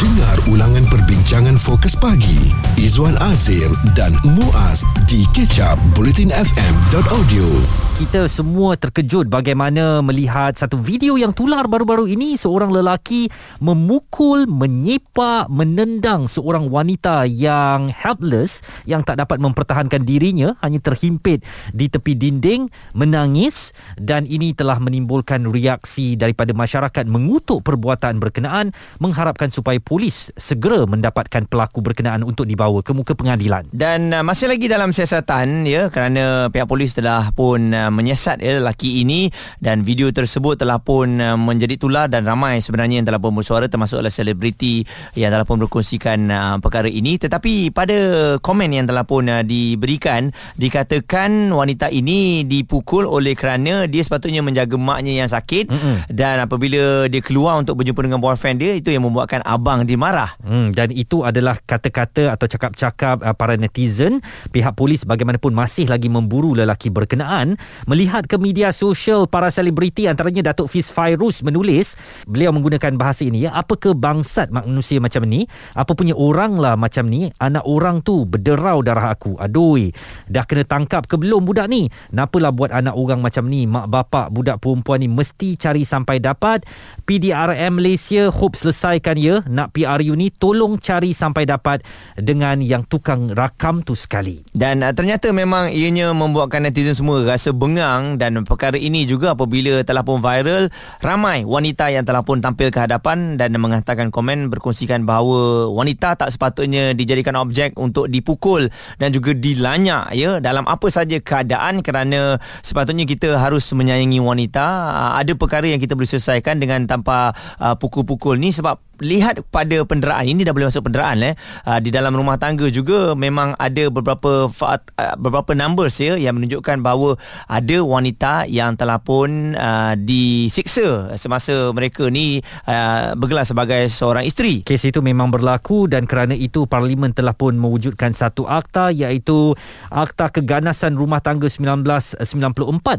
Dengar ulangan perbincangan fokus pagi. Izwan Azir dan Muaz di kecap bulletinfm.audio kita semua terkejut bagaimana melihat satu video yang tular baru-baru ini. Seorang lelaki memukul, menyepak, menendang seorang wanita yang helpless yang tak dapat mempertahankan dirinya. Hanya terhimpit di tepi dinding menangis dan ini telah menimbulkan reaksi daripada masyarakat mengutuk perbuatan berkenaan mengharapkan supaya polis segera mendapatkan pelaku berkenaan untuk dibawa ke muka pengadilan. Dan uh, masih lagi dalam siasatan ya kerana pihak polis telah pun uh, menyiasat ya lelaki ini dan video tersebut telah pun uh, menjadi tular dan ramai sebenarnya yang telah pun bersuara termasuk oleh selebriti yang telah pun berkongsikan uh, perkara ini tetapi pada komen yang telah pun uh, diberikan dikatakan wanita ini dipukul oleh kerana dia sepatutnya menjaga maknya yang sakit Mm-mm. dan apabila dia keluar untuk berjumpa dengan boyfriend dia itu yang membuatkan abang dia marah hmm, dan itu adalah kata-kata atau cakap-cakap uh, para netizen pihak polis bagaimanapun masih lagi memburu lelaki berkenaan. Melihat ke media sosial para selebriti antaranya Datuk Fiz Fairuz menulis beliau menggunakan bahasa ini ya apa kebangsat manusia macam ni? Apa punya orang lah macam ni? Anak orang tu berderau darah aku. Adoi dah kena tangkap ke belum budak ni? Napalah buat anak orang macam ni? Mak bapak budak perempuan ni mesti cari sampai dapat. PDRM Malaysia hope selesaikan ya. Nak PRU ni tolong cari sampai dapat dengan yang tukang rakam tu sekali. Dan uh, ternyata memang ianya membuatkan netizen semua rasa bengang dan perkara ini juga apabila telah pun viral ramai wanita yang telah pun tampil ke hadapan dan mengatakan komen berkongsikan bahawa wanita tak sepatutnya dijadikan objek untuk dipukul dan juga dilanyak ya dalam apa saja keadaan kerana sepatutnya kita harus menyayangi wanita. Ada perkara yang kita boleh selesaikan dengan tanpa uh, pukul-pukul ni sebab lihat pada penderaan ini dah boleh masuk penderaan eh uh, di dalam rumah tangga juga memang ada beberapa faat, uh, beberapa numbers ya yang menunjukkan bahawa ada wanita yang telah pun uh, disiksa semasa mereka ni uh, bergelar sebagai seorang isteri. Kes itu memang berlaku dan kerana itu parlimen telah pun mewujudkan satu akta iaitu Akta Keganasan Rumah Tangga 1994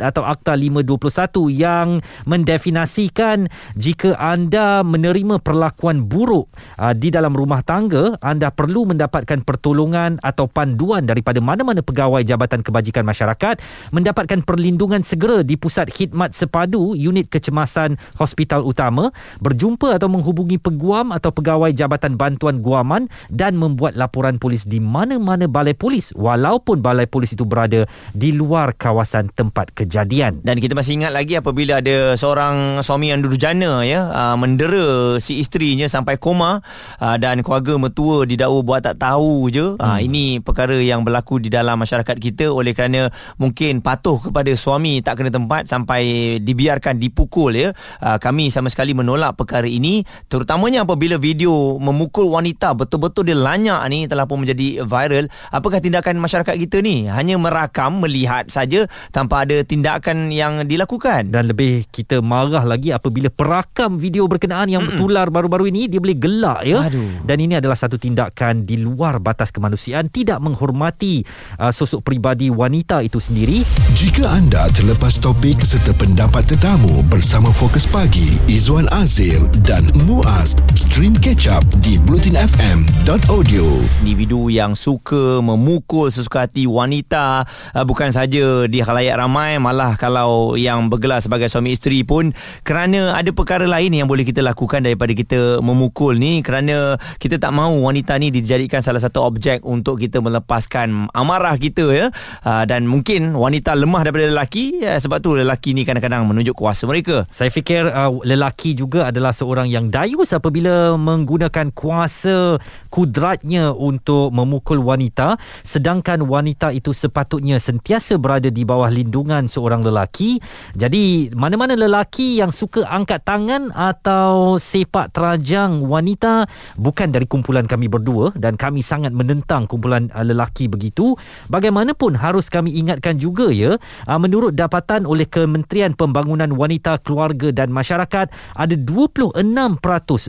atau Akta 521 yang mendefinasikan jika anda menerima perlakuan perlakuan buruk uh, di dalam rumah tangga, anda perlu mendapatkan pertolongan atau panduan daripada mana-mana pegawai Jabatan Kebajikan Masyarakat mendapatkan perlindungan segera di Pusat Khidmat Sepadu Unit Kecemasan Hospital Utama, berjumpa atau menghubungi peguam atau pegawai Jabatan Bantuan Guaman dan membuat laporan polis di mana-mana balai polis walaupun balai polis itu berada di luar kawasan tempat kejadian. Dan kita masih ingat lagi apabila ada seorang suami yang durjana ya uh, mendera si isterinya istrinya sampai koma uh, dan keluarga mertua didakwa buat tak tahu je. Ah, hmm. Uh, ini perkara yang berlaku di dalam masyarakat kita oleh kerana mungkin patuh kepada suami tak kena tempat sampai dibiarkan dipukul ya. Uh, kami sama sekali menolak perkara ini terutamanya apabila video memukul wanita betul-betul dia lanyak ni telah pun menjadi viral. Apakah tindakan masyarakat kita ni? Hanya merakam, melihat saja tanpa ada tindakan yang dilakukan. Dan lebih kita marah lagi apabila perakam video berkenaan yang bertular baru-baru ini dia boleh gelak ya. Aduh. dan ini adalah satu tindakan di luar batas kemanusiaan tidak menghormati uh, sosok peribadi wanita itu sendiri. Jika anda terlepas topik serta pendapat tetamu bersama Fokus Pagi Izwan Azir dan Muaz stream catch up di blutinfm.audio individu yang suka memukul sesuka hati wanita uh, bukan saja di khalayak ramai malah kalau yang bergelar sebagai suami isteri pun kerana ada perkara lain yang boleh kita lakukan daripada kita memukul ni kerana kita tak mahu wanita ni dijadikan salah satu objek untuk kita melepaskan amarah kita ya. Uh, dan mungkin wanita lemah daripada lelaki ya, sebab tu lelaki ni kadang-kadang menunjuk kuasa mereka. Saya fikir uh, lelaki juga adalah seorang yang dayus apabila menggunakan kuasa kudratnya untuk memukul wanita. Sedangkan wanita itu sepatutnya sentiasa berada di bawah lindungan seorang lelaki. Jadi mana-mana lelaki yang suka angkat tangan atau sepak terajang Majang Wanita bukan dari kumpulan kami berdua dan kami sangat menentang kumpulan uh, lelaki begitu. Bagaimanapun harus kami ingatkan juga ya, uh, menurut dapatan oleh Kementerian Pembangunan Wanita, Keluarga dan Masyarakat, ada 26%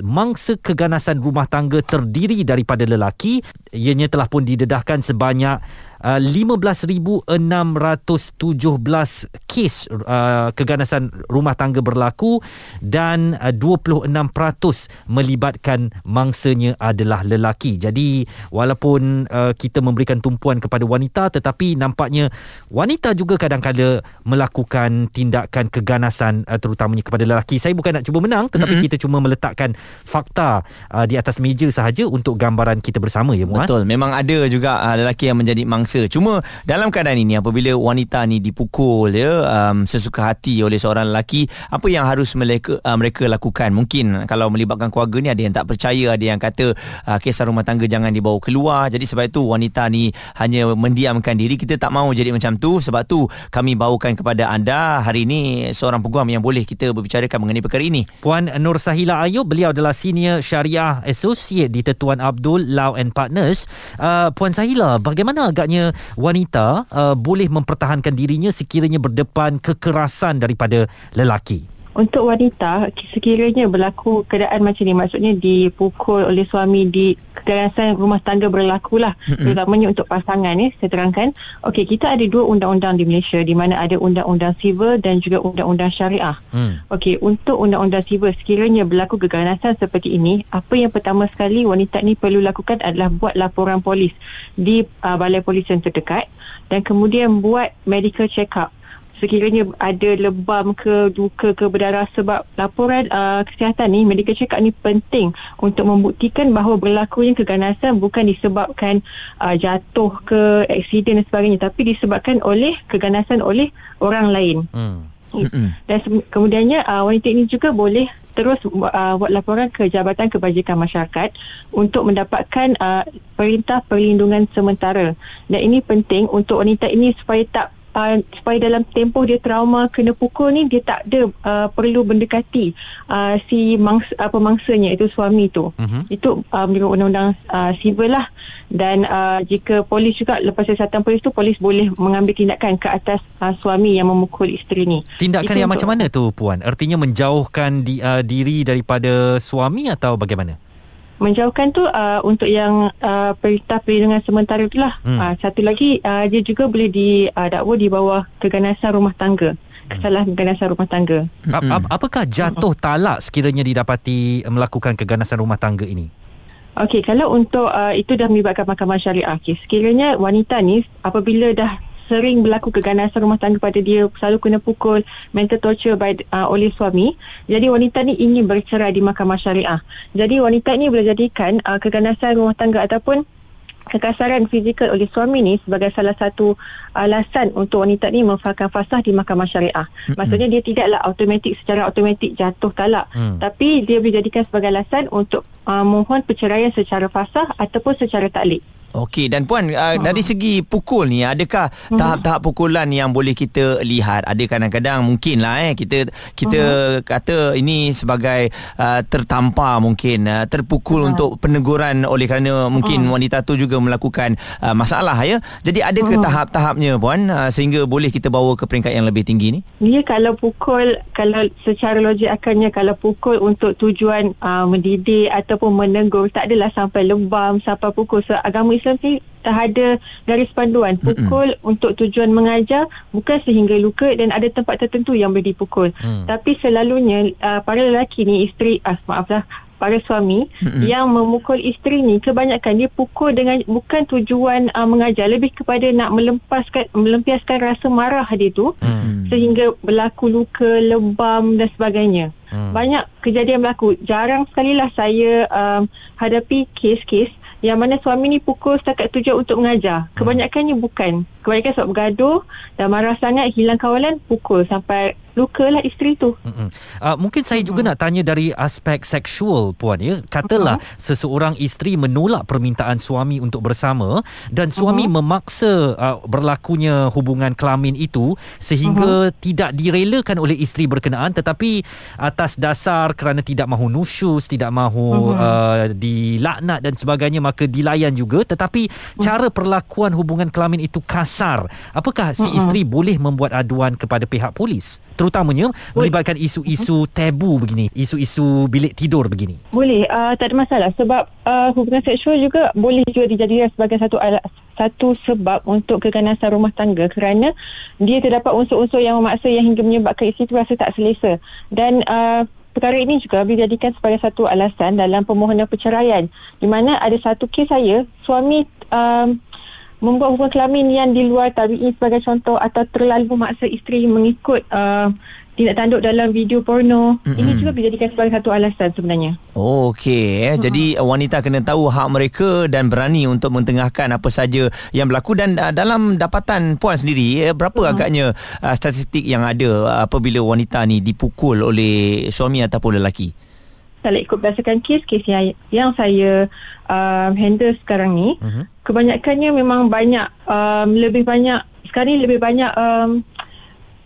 mangsa keganasan rumah tangga terdiri daripada lelaki. Ianya telah pun didedahkan sebanyak uh, 15617 kes uh, keganasan rumah tangga berlaku dan uh, 26% melibatkan mangsanya adalah lelaki. Jadi walaupun uh, kita memberikan tumpuan kepada wanita tetapi nampaknya wanita juga kadang-kadang melakukan tindakan keganasan uh, terutamanya kepada lelaki. Saya bukan nak cuba menang tetapi mm-hmm. kita cuma meletakkan fakta uh, di atas meja sahaja untuk gambaran kita bersama ya Muaz. Betul. Memang ada juga uh, lelaki yang menjadi mangsa. Cuma dalam keadaan ini apabila wanita ni dipukul ya um, sesuka hati oleh seorang lelaki, apa yang harus mereka uh, mereka lakukan? Mungkin kalau melibatkan keluarga ni ada yang tak percaya, ada yang kata uh, kisah rumah tangga jangan dibawa keluar. Jadi sebab itu wanita ni hanya mendiamkan diri. Kita tak mahu jadi macam tu. Sebab tu kami bawakan kepada anda hari ini seorang peguam yang boleh kita berbicarakan mengenai perkara ini. Puan Nur Sahila Ayub, beliau adalah senior syariah associate di Tetuan Abdul Law and Partners. Uh, Puan Sahila, bagaimana agaknya wanita uh, boleh mempertahankan dirinya sekiranya berdepan kekerasan daripada lelaki? Untuk wanita, sekiranya berlaku keadaan macam ni, maksudnya dipukul oleh suami di kekerasan rumah tangga berlaku lah. Mm-hmm. Terutamanya untuk pasangan ni, saya terangkan. Okey, kita ada dua undang-undang di Malaysia di mana ada undang-undang sivil dan juga undang-undang syariah. Mm. Okey, untuk undang-undang sivil, sekiranya berlaku keganasan seperti ini, apa yang pertama sekali wanita ni perlu lakukan adalah buat laporan polis di uh, balai polis yang terdekat dan kemudian buat medical check-up sekiranya ada lebam ke duka ke berdarah sebab laporan uh, kesihatan ni medical check up ni penting untuk membuktikan bahawa berlakunya keganasan bukan disebabkan uh, jatuh ke aksiden dan sebagainya tapi disebabkan oleh keganasan oleh orang lain. Hmm. Dan kemudiannya uh, wanita ini juga boleh terus uh, buat laporan ke Jabatan Kebajikan Masyarakat untuk mendapatkan uh, perintah perlindungan sementara. Dan ini penting untuk wanita ini supaya tak uh, supaya dalam tempoh dia trauma kena pukul ni dia tak ada uh, perlu mendekati uh, si mangs, uh, pemangsanya itu suami tu. Uh-huh. itu uh, menurut undang-undang uh, sivil lah. Dan uh, jika polis juga lepas siasatan polis tu polis boleh mengambil tindakan ke atas uh, suami yang memukul isteri ni. Tindakan itu yang macam mana tu puan? Artinya menjauhkan di, uh, diri daripada suami atau bagaimana menjauhkan tu uh, untuk yang uh, perintah perlindungan sementara itulah. Hmm. Uh, satu lagi uh, dia juga boleh didakwa uh, di bawah keganasan rumah tangga. Kesalahan keganasan rumah tangga. Ap- apakah jatuh talak sekiranya didapati melakukan keganasan rumah tangga ini? Okey, kalau untuk uh, itu dah melibatkan mahkamah syariah. Okay, sekiranya wanita ni apabila dah sering berlaku keganasan rumah tangga pada dia selalu kena pukul mental torture by, uh, oleh suami jadi wanita ni ingin bercerai di mahkamah syariah jadi wanita ni boleh jadikan uh, keganasan rumah tangga ataupun kekasaran fizikal oleh suami ni sebagai salah satu alasan untuk wanita ni memfahamkan fasah di mahkamah syariah. Mm-hmm. Maksudnya dia tidaklah automatik secara automatik jatuh talak. Mm. Tapi dia boleh jadikan sebagai alasan untuk uh, mohon perceraian secara fasah ataupun secara taklik. Okey dan puan uh, dari segi pukul ni adakah uh-huh. tahap-tahap pukulan yang boleh kita lihat ada kadang-kadang mungkinlah eh kita kita uh-huh. kata ini sebagai uh, tertampar mungkin uh, terpukul uh-huh. untuk peneguran oleh kerana mungkin uh-huh. wanita tu juga melakukan uh, masalah ya jadi adakah uh-huh. tahap-tahapnya puan uh, sehingga boleh kita bawa ke peringkat yang lebih tinggi ni dia kalau pukul kalau secara logik akannya kalau pukul untuk tujuan uh, mendidik ataupun menegur tak adalah sampai lebam sampai pukul so, agama Islam ni tak ada garis panduan pukul mm-hmm. untuk tujuan mengajar bukan sehingga luka dan ada tempat tertentu yang boleh dipukul mm. tapi selalunya uh, para lelaki ni isteri ah, maaflah para suami mm-hmm. yang memukul isteri ni kebanyakan dia pukul dengan bukan tujuan uh, mengajar lebih kepada nak melepaskan melempiaskan rasa marah dia tu mm. sehingga berlaku luka lebam dan sebagainya mm. banyak kejadian berlaku jarang sekali lah saya um, hadapi kes-kes yang mana suami ni pukul setakat tujuan untuk mengajar. Hmm. Kebanyakannya bukan. Kebanyakan sebab bergaduh dan marah sangat hilang kawalan pukul sampai lukalah isteri tu. Uh, mungkin saya juga nak tanya dari aspek seksual puan ya. Katalah uh-huh. seseorang isteri menolak permintaan suami untuk bersama dan suami uh-huh. memaksa uh, berlakunya hubungan kelamin itu sehingga uh-huh. tidak direlakan oleh isteri berkenaan tetapi atas dasar kerana tidak mahu nusyus, tidak mahu uh-huh. uh, dilaknat dan sebagainya maka dilayan juga tetapi uh-huh. cara perlakuan hubungan kelamin itu kasar. Apakah si uh-huh. isteri boleh membuat aduan kepada pihak polis? Terutamanya melibatkan isu-isu tabu begini, isu-isu bilik tidur begini. Boleh, uh, tak ada masalah. Sebab uh, hubungan seksual juga boleh juga dijadikan sebagai satu alat satu sebab untuk keganasan rumah tangga kerana dia terdapat unsur-unsur yang memaksa yang hingga menyebabkan isteri itu rasa tak selesa. Dan uh, perkara ini juga boleh dijadikan sebagai satu alasan dalam permohonan perceraian di mana ada satu kes saya suami um, membuat hubungan kelamin yang di luar tabi'i sebagai contoh atau terlalu memaksa isteri mengikut uh, tindak tanduk dalam video porno mm-hmm. ini juga dijadikan sebagai satu alasan sebenarnya. Oh okey eh. Jadi uh, wanita kena tahu hak mereka dan berani untuk mentengahkan apa saja yang berlaku dan uh, dalam dapatan puan sendiri eh, berapa uh agaknya uh, statistik yang ada uh, apabila wanita ni dipukul oleh suami ataupun lelaki? Kalau ikut berdasarkan kes-kes yang, yang saya um, handle sekarang ni uh-huh. kebanyakannya memang banyak um, lebih banyak sekarang ni lebih banyak um,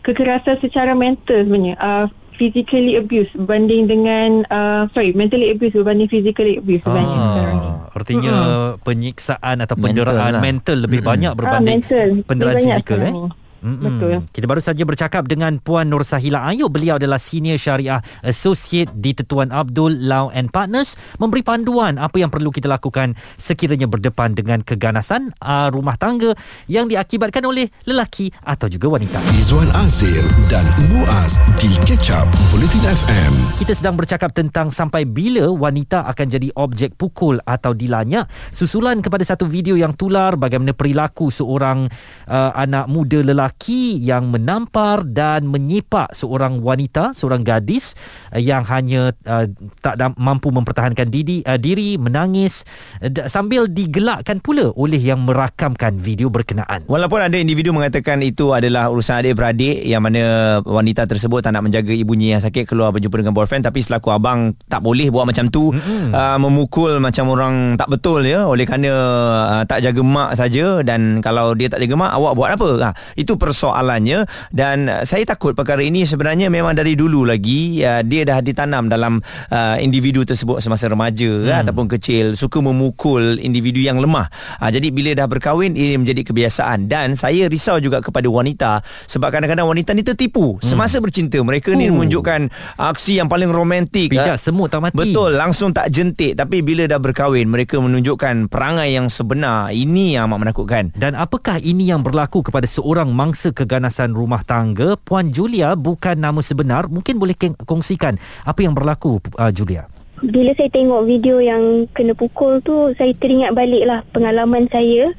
kekerasan secara mental sebenarnya uh, physically abuse berbanding dengan uh, sorry mentally abuse berbanding physically abuse sebenarnya ah, sekarang ni artinya mm-hmm. penyiksaan atau penderaan mental, lah. mental lebih mm-hmm. banyak berbanding ah, mental. penderaan fizikal eh Mm-mm. Betul. Kita baru saja bercakap dengan Puan Nur Sahila Ayub. Beliau adalah Senior Syariah Associate di Tetuan Abdul Law and Partners memberi panduan apa yang perlu kita lakukan sekiranya berdepan dengan keganasan uh, rumah tangga yang diakibatkan oleh lelaki atau juga wanita. Izwan Azir dan Muaz di Catch Up Bulletin FM. Kita sedang bercakap tentang sampai bila wanita akan jadi objek pukul atau dilanyak susulan kepada satu video yang tular bagaimana perilaku seorang uh, anak muda lelaki lelaki yang menampar dan menyepak seorang wanita, seorang gadis uh, yang hanya uh, tak mampu mempertahankan diri, uh, diri menangis uh, sambil digelakkan pula oleh yang merakamkan video berkenaan. Walaupun ada individu mengatakan itu adalah urusan adik-beradik yang mana wanita tersebut tak nak menjaga ibunya yang sakit keluar berjumpa dengan boyfriend tapi selaku abang tak boleh buat macam tu mm-hmm. uh, memukul macam orang tak betul ya oleh kerana uh, tak jaga mak saja dan kalau dia tak jaga mak awak buat apa? Ha, itu persoalannya dan uh, saya takut perkara ini sebenarnya memang dari dulu lagi uh, dia dah ditanam dalam uh, individu tersebut semasa remaja hmm. uh, ataupun kecil suka memukul individu yang lemah. Uh, jadi bila dah berkahwin ini menjadi kebiasaan dan saya risau juga kepada wanita sebab kadang-kadang wanita ni tertipu hmm. semasa bercinta mereka uh. ni menunjukkan aksi yang paling romantik pijak uh, semut tak mati. Betul langsung tak jentik tapi bila dah berkahwin mereka menunjukkan perangai yang sebenar ini yang amat menakutkan. Dan apakah ini yang berlaku kepada seorang mangsa keganasan rumah tangga Puan Julia bukan nama sebenar mungkin boleh kongsikan apa yang berlaku uh, Julia bila saya tengok video yang kena pukul tu saya teringat baliklah pengalaman saya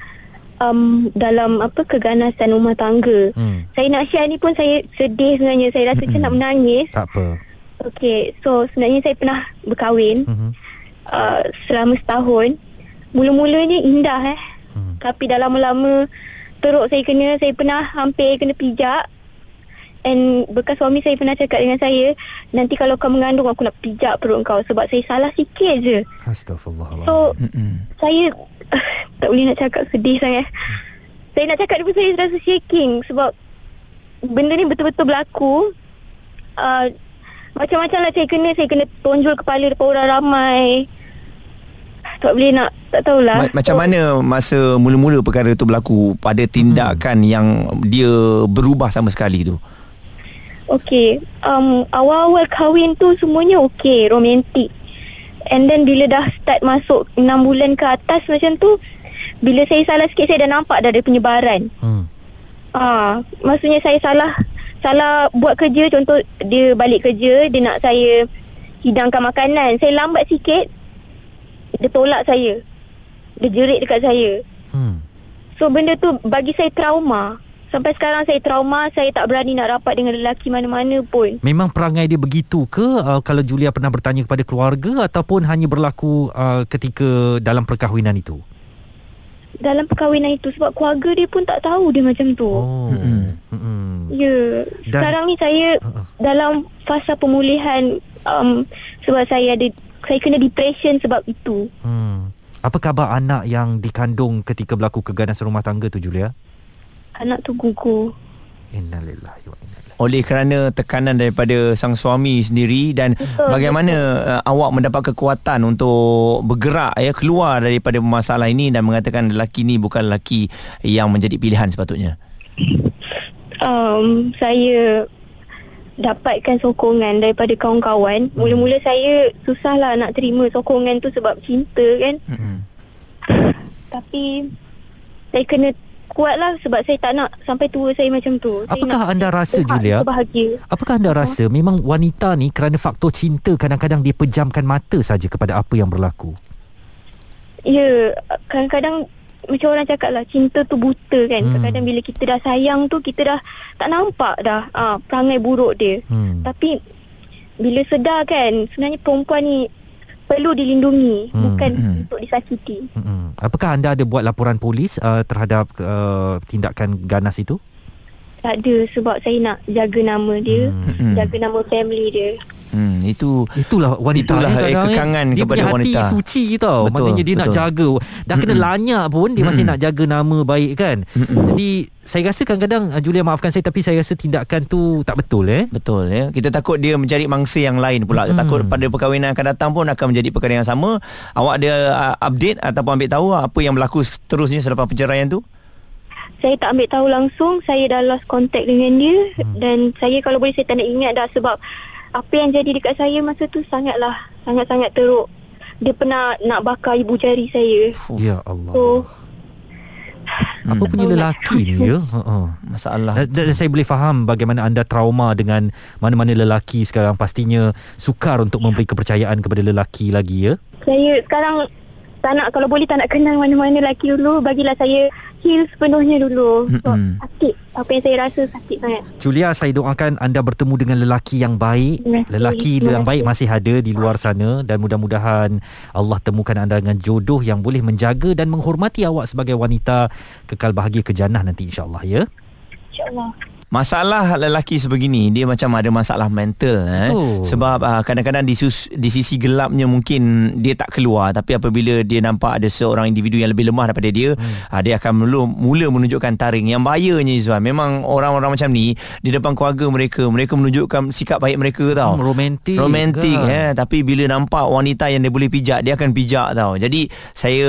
um, dalam apa keganasan rumah tangga hmm. saya nak share ni pun saya sedih sebenarnya saya rasa macam nak menangis tak apa Okay, so sebenarnya saya pernah berkahwin uh-huh. uh, selama setahun. Mula-mulanya indah eh. Uh-huh. Tapi dah lama-lama teruk saya kena Saya pernah hampir kena pijak. And bekas suami saya pernah cakap dengan saya Nanti kalau kau mengandung aku nak pijak perut kau Sebab saya salah sikit je. Astaghfirullahaladzim So Mm-mm. saya uh, tak boleh nak cakap sedih sangat. Saya nak cakap dulu saya rasa shaking Sebab benda ni betul-betul berlaku. Uh, Macam-macam lah saya kena. Saya kena tonjol kepala depan orang ramai tak boleh nak tak tahulah. Ma- macam so, mana masa mula-mula perkara itu berlaku pada tindakan hmm. yang dia berubah sama sekali tu? Okey, um, awal-awal kahwin tu semuanya okey, romantik. And then bila dah start masuk 6 bulan ke atas macam tu, bila saya salah sikit saya dah nampak dah ada penyebaran. Hmm. Ah, maksudnya saya salah salah buat kerja contoh dia balik kerja dia nak saya hidangkan makanan. Saya lambat sikit dia tolak saya. Dia jerit dekat saya. Hmm. So benda tu bagi saya trauma. Sampai sekarang saya trauma, saya tak berani nak rapat dengan lelaki mana-mana pun. Memang perangai dia begitu ke uh, kalau Julia pernah bertanya kepada keluarga ataupun hanya berlaku uh, ketika dalam perkahwinan itu? Dalam perkahwinan itu sebab keluarga dia pun tak tahu dia macam tu. Oh. Hmm. Ya. Dan, sekarang ni saya uh, dalam fasa pemulihan um, sebab saya ada saya kena depression sebab itu. Hmm. Apa khabar anak yang dikandung ketika berlaku keganasan rumah tangga tu Julia? Anak tu gugur. Innalillahi wa oleh kerana tekanan daripada sang suami sendiri dan betul, bagaimana betul. Uh, awak mendapat kekuatan untuk bergerak ya keluar daripada masalah ini dan mengatakan lelaki ni bukan lelaki yang menjadi pilihan sepatutnya. Um saya dapatkan sokongan daripada kawan-kawan. Mula-mula saya susahlah nak terima sokongan tu sebab cinta kan. Mm-mm. Tapi saya kena kuat lah sebab saya tak nak sampai tua saya macam tu. Saya Apakah anda rasa, Julia? Bahagia. Apakah anda rasa memang wanita ni kerana faktor cinta kadang-kadang dia pejamkan mata saja kepada apa yang berlaku? Ya, kadang-kadang macam orang cakap lah cinta tu buta kan. Hmm. Kadang-kadang bila kita dah sayang tu kita dah tak nampak dah ah, perangai buruk dia. Hmm. Tapi bila sedar kan sebenarnya perempuan ni perlu dilindungi Hmm, bukan hmm. untuk disakiti. Mm-mm. Apakah anda ada buat laporan polis uh, terhadap uh, tindakan ganas itu? Tak ada sebab saya nak jaga nama dia, Hmm. jaga nama family dia. Hmm, itu Itulah wanita Itulah eh, kekangan dia kepada punya wanita. hati suci tau Betul, Maknanya dia nak betul. jaga Dah kena Mm-mm. lanyak pun Dia masih Mm-mm. nak jaga nama baik kan Mm-mm. Jadi saya rasa kadang-kadang uh, Julia maafkan saya Tapi saya rasa tindakan tu tak betul eh Betul ya. Kita takut dia mencari mangsa yang lain pula. Kita Hmm. takut pada perkahwinan akan datang pun akan menjadi perkara yang sama. Awak ada uh, update ataupun ambil tahu apa yang berlaku seterusnya selepas perceraian tu? Saya tak ambil tahu langsung Saya dah lost contact dengan dia Hmm. Dan saya kalau boleh saya tak nak ingat dah Sebab Apa yang jadi dekat saya masa tu Sangatlah Sangat-sangat teruk Dia pernah nak bakar ibu jari saya Ya Allah So Apa Hmm. punya Oh, lelaki ni ya uh-uh. Masalah. Dan, dan saya boleh faham bagaimana anda trauma dengan mana-mana lelaki sekarang pastinya sukar untuk memberi kepercayaan kepada lelaki lagi ya. Saya sekarang tak nak kalau boleh tak nak kenal mana-mana lelaki dulu bagilah saya heal sepenuhnya dulu. Mm-mm. sakit. Apa yang saya rasa sakit sangat. Julia saya doakan anda bertemu dengan lelaki yang baik. Terima kasih. Lelaki Terima yang baik masih ada di luar sana. Dan mudah-mudahan Allah temukan anda dengan jodoh yang boleh menjaga Dan menghormati awak sebagai wanita. Kekal bahagia ke jannah nanti insyaAllah ya? Insyaallah Masalah lelaki sebegini dia macam ada masalah mental eh. Oh. Sebab uh, kadang-kadang di, sus, di sisi gelapnya mungkin dia tak keluar tapi apabila dia nampak ada seorang individu yang lebih lemah daripada dia hmm. uh, dia akan mula, mula menunjukkan taring. Yang bahayanya Izwan memang orang-orang macam ni di depan keluarga mereka mereka menunjukkan sikap baik mereka tau. Hmm, romantik Romantik kan? eh tapi bila nampak wanita yang dia boleh pijak dia akan pijak tau. Jadi saya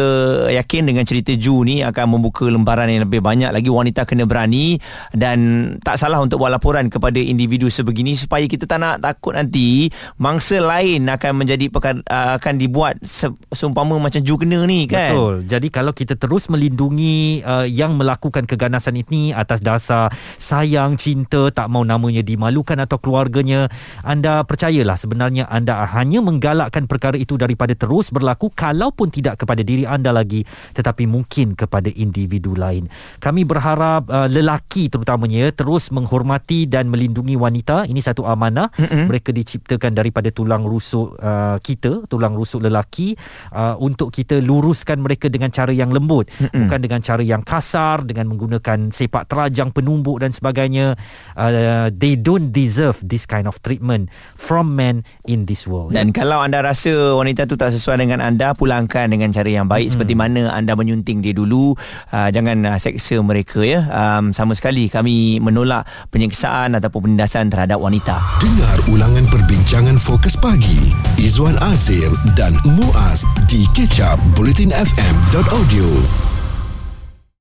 yakin dengan cerita Ju ni akan membuka lembaran yang lebih banyak lagi wanita kena berani dan tak salah untuk buat laporan kepada individu sebegini supaya kita tak nak takut nanti mangsa lain akan menjadi uh, akan dibuat se- seumpama macam Ju kena ni kan. Betul. Jadi kalau kita terus melindungi uh, yang melakukan keganasan ini atas dasar sayang, cinta, tak mau namanya dimalukan atau keluarganya, anda percayalah sebenarnya anda hanya menggalakkan perkara itu daripada terus berlaku kalaupun tidak kepada diri anda lagi tetapi mungkin kepada individu lain. Kami berharap uh, lelaki terutamanya terus menghormati dan melindungi wanita. Ini satu amanah. Mm-mm. Mereka diciptakan daripada tulang rusuk uh, kita, tulang rusuk lelaki uh, untuk kita luruskan mereka dengan cara yang lembut, Mm-mm. bukan dengan cara yang kasar dengan menggunakan sepak terajang, penumbuk dan sebagainya. Uh, they don't deserve this kind of treatment from men in this world. Dan kalau anda rasa wanita tu tak sesuai dengan anda, pulangkan dengan cara yang baik hmm. seperti mana anda menyunting dia dulu. Uh, jangan uh, seksa mereka ya. Um, sama sekali kami menolak penyeksaan ataupun penindasan terhadap wanita. Dengar ulangan perbincangan fokus pagi Izwan Azir dan Muaz di kecap bulletinfm.audio